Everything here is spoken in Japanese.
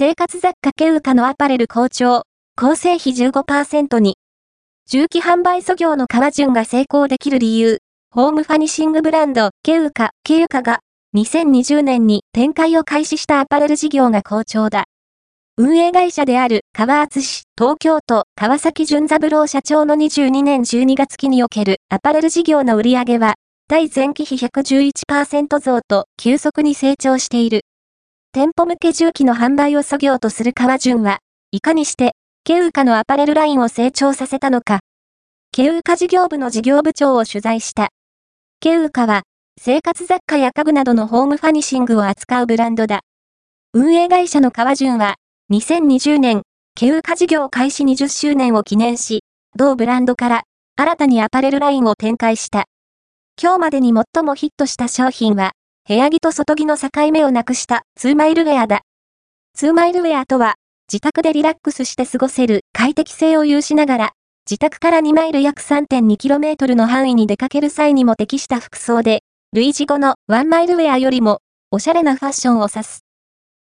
生活雑貨ケウカのアパレル好調、構成費15%に。重機販売作業の川順が成功できる理由、ホームファニシングブランド、ケウカ、ケウカが、2020年に展開を開始したアパレル事業が好調だ。運営会社である川厚市、東京都、川崎淳三郎社長の22年12月期におけるアパレル事業の売上は、対前期比111%増と急速に成長している。店舗向け重機の販売を作業とする川順は、いかにして、ケウカのアパレルラインを成長させたのか。ケウカ事業部の事業部長を取材した。ケウカは、生活雑貨や家具などのホームファニシングを扱うブランドだ。運営会社の川順は、2020年、ケウカ事業開始20周年を記念し、同ブランドから新たにアパレルラインを展開した。今日までに最もヒットした商品は、部屋着と外着の境目をなくした2マイルウェアだ。2マイルウェアとは、自宅でリラックスして過ごせる快適性を有しながら、自宅から2マイル約 3.2km の範囲に出かける際にも適した服装で、類似後のワンマイルウェアよりも、おしゃれなファッションを指す。